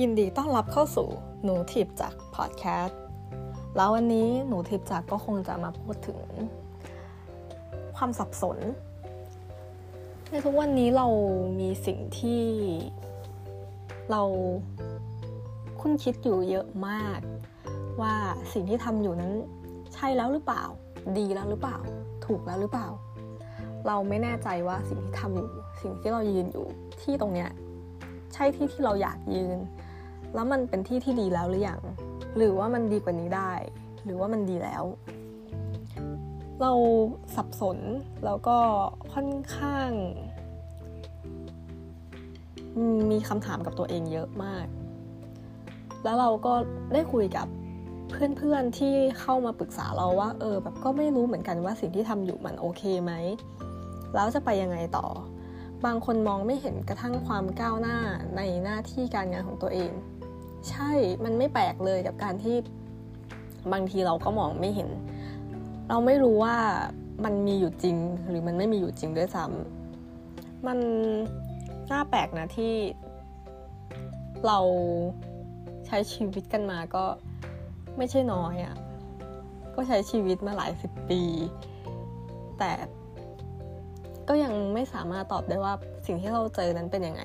ยินดีต้อนรับเข้าสู่หนูทิพจากพอดแคสต์แล้ววันนี้หนูทิพจากก็คงจะมาพูดถึง ความสับสน ในทุกวันนี้เรามีสิ่งที่เราคุ้นคิดอยู่เยอะมาก ว่าสิ่งที่ทำอยู่นั้นใช่แล้วหรือเปล่า ดีแล้วหรือเปล่า ถูกแล้วหรือเปล่า เราไม่แน่ใจว่าสิ่งที่ทำอยู่ สิ่งที่เรายืนอยู่ที่ตรงเนี้ยใช่ที่ที่เราอยากยืน แล้วมันเป็นที่ที่ดีแล้วหรือยังหรือว่ามันดีกว่านี้ได้ หรือว่ามันดีแล้ว เราสับสนแล้วก็ค่อนข้าง มีคำถามกับตัวเองเยอะมาก แล้วเราก็ได้คุยกับเพื่อนๆที่เข้ามาปรึกษาเราว่า เออ แบบก็ไม่รู้เหมือนกันว่าสิ่งที่ทำอยู่มันโอเคไหมแล้วจะไปยังไงต่อ บางคนมองไม่เห็นกระทั่งความก้าวหน้าในหน้าที่การงานของตัวเอง ใช่มันไม่แปลกเลยกับการที่บางทีเราก็มองไม่เห็น เราไม่รู้ว่ามันมีอยู่จริงหรือมันไม่มีอยู่จริงด้วยซ้ำมันน่าแปลกนะที่เราใช้ชีวิตกันมาก็ไม่ใช่น้อยอะ่ะ ก็ใช้ชีวิตมาหลายสิบปี แต่ก็ยังไม่สามารถตอบได้ว่าสิ่งที่เราเจอนั้นเป็นยังไง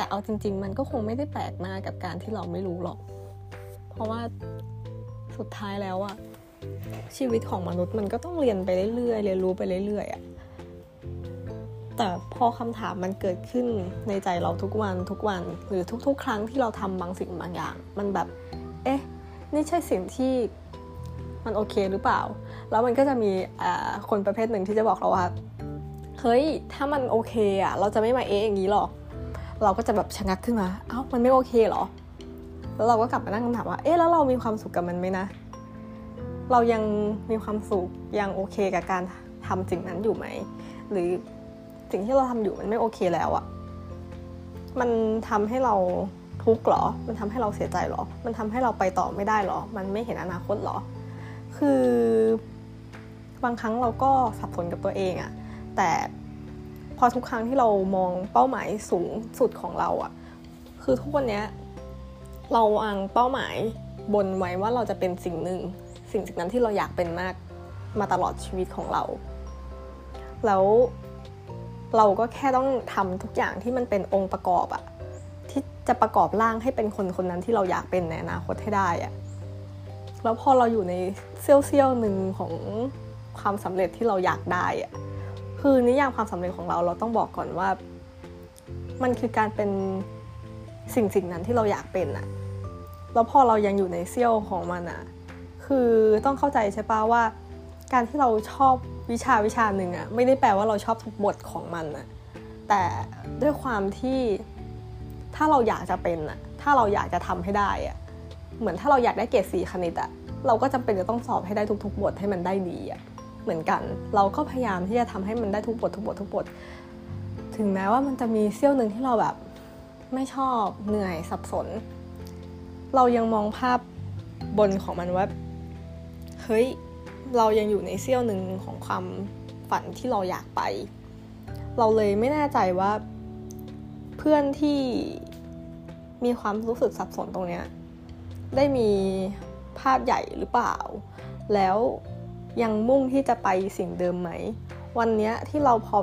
แต่เอาจริง ๆ มันก็คงไม่ได้แปลกมากกับการที่เราไม่รู้หรอก เพราะว่าสุดท้ายแล้วอะชีวิตของมนุษย์มันก็ต้องเรียนไปเรื่อยๆเรียนรู้ไปเรื่อยๆอะแต่พอคำถามมันเกิดขึ้นในใจเราทุกวันทุกวัน หรือทุก ๆ ครั้งที่เราทำบางสิ่งบางอย่าง มันแบบ เอ๊ะ นี่ใช่สิ่งที่มันโอเคหรือเปล่า แล้วมันก็จะมีคนประเภทหนึ่งที่จะบอกเราว่า เฮ้ย ถ้ามันโอเคอะเราจะไม่มาเอ๊ะอย่างนี้หรอก เราก็จะแบบชะงักขึ้นมา เอ้ามันไม่โอเคเหรอ แล้วเราก็กลับมานั่งคำถามว่า เอ๊ะแล้วเรามีความสุขกับมันไหมนะ เรายังมีความสุขยังโอเคกับการทำสิ่งนั้นอยู่ไหม หรือสิ่งที่เราทำอยู่มันไม่โอเคแล้วอะมันทำให้เราทุกข์หรอ มันทำให้เราเสียใจหรอ มันทำให้เราไปต่อไม่ได้หรอ มันไม่เห็นอนาคตหรอ คือบางครั้งเราก็สับสนกับตัวเองอะแต่ พอทุกครั้งที่เรามองเป้าหมายสูงสุดของเราอะคือทุกวันนี้เราวางเป้าหมายบนไว้ว่าเราจะเป็นสิ่งหนึ่ง สิ่งสิ่งนั้นที่เราอยากเป็นมากมาตลอดชีวิตของเรา แล้วเราก็แค่ต้องทำทุกอย่างที่มันเป็นองค์ประกอบอะที่จะประกอบร่างให้เป็นคนคนนั้นที่เราอยากเป็นในอนาคตให้ได้อะแล้วพอเราอยู่ในเซี่ยวเซี่ยวหนึ่งของความสำเร็จที่เราอยากได้อะ คือนิยามความสำเร็จของเราเราต้องบอกก่อนว่า มันคือการเป็นสิ่งสิ่งนั้นที่เราอยากเป็นอะแล้วพอเรายังอยู่ในเซี่ยวของมันอะคือต้องเข้าใจใช่ปะว่า การที่เราชอบวิชาวิชาหนึ่งอะไม่ได้แปลว่าเราชอบทุกบทของมันอะแต่ด้วยความที่ถ้าเราอยากจะเป็นอะถ้าเราอยากจะทำให้ได้อะเหมือนถ้าเราอยากได้เกรดสีคณิตอะเราก็จำเป็นจะต้องสอบให้ได้ทุกๆบทให้มันได้ดีอะ เหมือนกัน เราก็พยายามที่จะทำให้มันได้ทุกบททุกบททุกบท ถึงแม้ว่ามันจะมีเซี่ยวหนึ่งที่เราแบบไม่ชอบเหนื่อยสับสน เรายังมองภาพบนของมันว่าเฮ้ยเรายังอยู่ในเซี่ยวหนึ่งของความฝันที่เราอยากไป เราเลยไม่แน่ใจว่าเพื่อนที่มีความรู้สึกสับสนตรงเนี้ยได้มีภาพใหญ่หรือเปล่า แล้ว ยังมุ่งที่จะไปสิ่งเดิมไหม วันนี้ที่เราพอ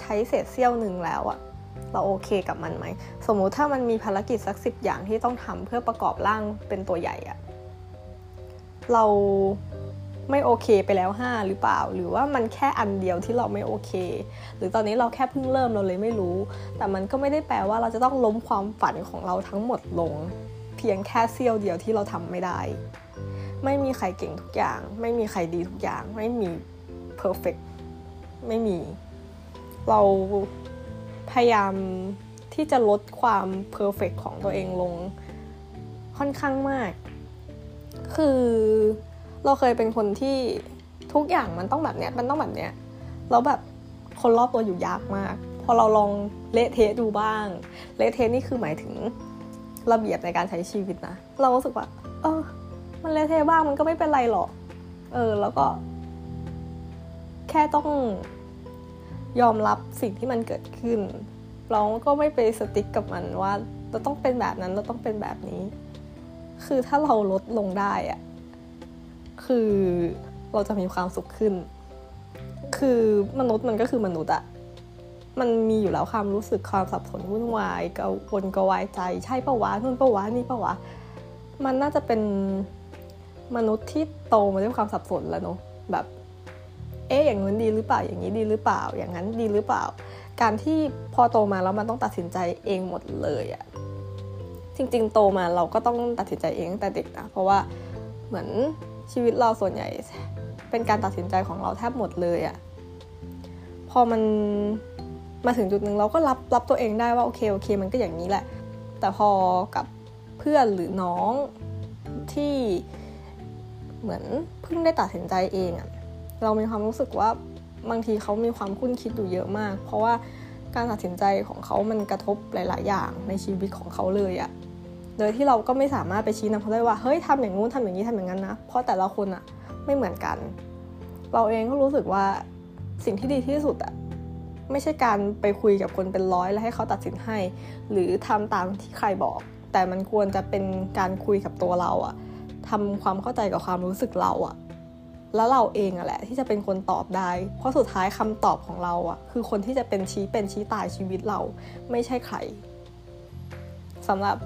ใช้เศษเสี้ยวหนึ่งแล้วอะเราโอเคกับมันไหม สมมุติถ้ามันมีภารกิจสักสิบอย่างที่ต้องทำเพื่อประกอบร่างเป็นตัวใหญ่อะเราไม่โอเคไปแล้วห้าหรือเปล่า หรือว่ามันแค่อันเดียวที่เราไม่โอเค หรือตอนนี้เราแค่เพิ่งเริ่มเราเลยไม่รู้ แต่มันก็ไม่ได้แปลว่าเราจะต้องล้มความฝันของเราทั้งหมดลง เพียงแค่เสี้ยวเดียวที่เราทำไม่ได้ ไม่มีใครเก่งทุกอย่าง ไม่มีใครดีทุกอย่าง ไม่มีperfect ไม่มี เราพยายามที่จะลดความ perfect ของตัวเองลงค่อนข้างมาก คือเราเคยเป็นคนที่ทุกอย่างมันต้องแบบเนี้ย มันต้องแบบเนี้ย แล้วแบบคนรอบตัวอยู่ยากมาก พอเราลองเละเทะดูบ้าง เละเทะนี่คือหมายถึงระเบียบในการใช้ชีวิตนะ เรารู้สึกว่า เออ มันเละเทะบ้างมันก็ไม่เป็นไรหรอก เออ แล้วก็ แค่ต้องยอมรับสิ่งที่มันเกิดขึ้น เราก็ไม่ไปสติ๊กกับมันว่า เราต้องเป็นแบบนั้นเราต้องเป็นแบบนี้ คือถ้าเราลดลงได้อะคือเราจะมีความสุขขึ้น คือมนุษย์มันก็คือมนุษย์อะมันมีอยู่แล้วความรู้สึกความสับสนวุ่นวายกังวลกวายใจ ใช่ปะวะนู่นปะวะนี่ปะวะ มันน่าจะเป็น มนุษย์ที่โตมาด้วยความสับสนแล้วเนาะแบบ เอ๊ะอย่างนู้นดีหรือเปล่าอย่างนี้ดีหรือเปล่า อย่างนั้นดีหรือเปล่า การที่พอโตมาแล้วมันต้องตัดสินใจเองหมดเลยอะจริง ๆ โตมาเราก็ต้องตัดสินใจเองตั้งแต่เด็กนะเพราะว่าเหมือนชีวิตเราส่วนใหญ่เป็นการตัดสินใจของเราแทบหมดเลยอะพอมันมาถึงจุดหนึ่งเราก็รับรับตัวเองได้ว่าโอเคโอเค มันก็อย่างนี้แหละ แต่พอกับเพื่อนหรือน้องที่ เหมือนเพิ่งได้ตัดสินใจเองอะเรามีความรู้สึกว่าบางทีเขามีความคุ้นคิดอยู่เยอะมาก เพราะว่าการตัดสินใจของเขามันกระทบหลาย ๆ อย่างในชีวิตของเขาเลยอะโดยที่เราก็ไม่สามารถไปชี้นำเขาได้ว่าเฮ้ยทำอย่างงู้นทำอย่างนี้ทำอย่างนั้นนะ เพราะแต่ละคนอะไม่เหมือนกัน เราเองก็รู้สึกว่าสิ่งที่ดีที่สุดอะไม่ใช่การไปคุยกับคนเป็นร้อยแล้วให้เขาตัดสินให้ หรือทำตามที่ใครบอก แต่มันควรจะเป็นการคุยกับตัวเราอะ ทำความเข้าใจกับความรู้สึกเราอะแล้วเราเองอะแหละที่จะเป็นคนตอบได้ เพราะสุดท้ายคำตอบของเราอะคือคนที่จะเป็นชี้เป็นชี้ตายชีวิตเราไม่ใช่ใครสำหรับ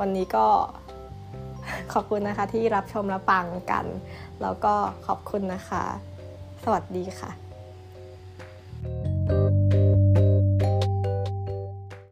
วันนี้ก็ขอบคุณนะคะที่รับชมและฟังกัน แล้วก็ขอบคุณนะคะ สวัสดีค่ะ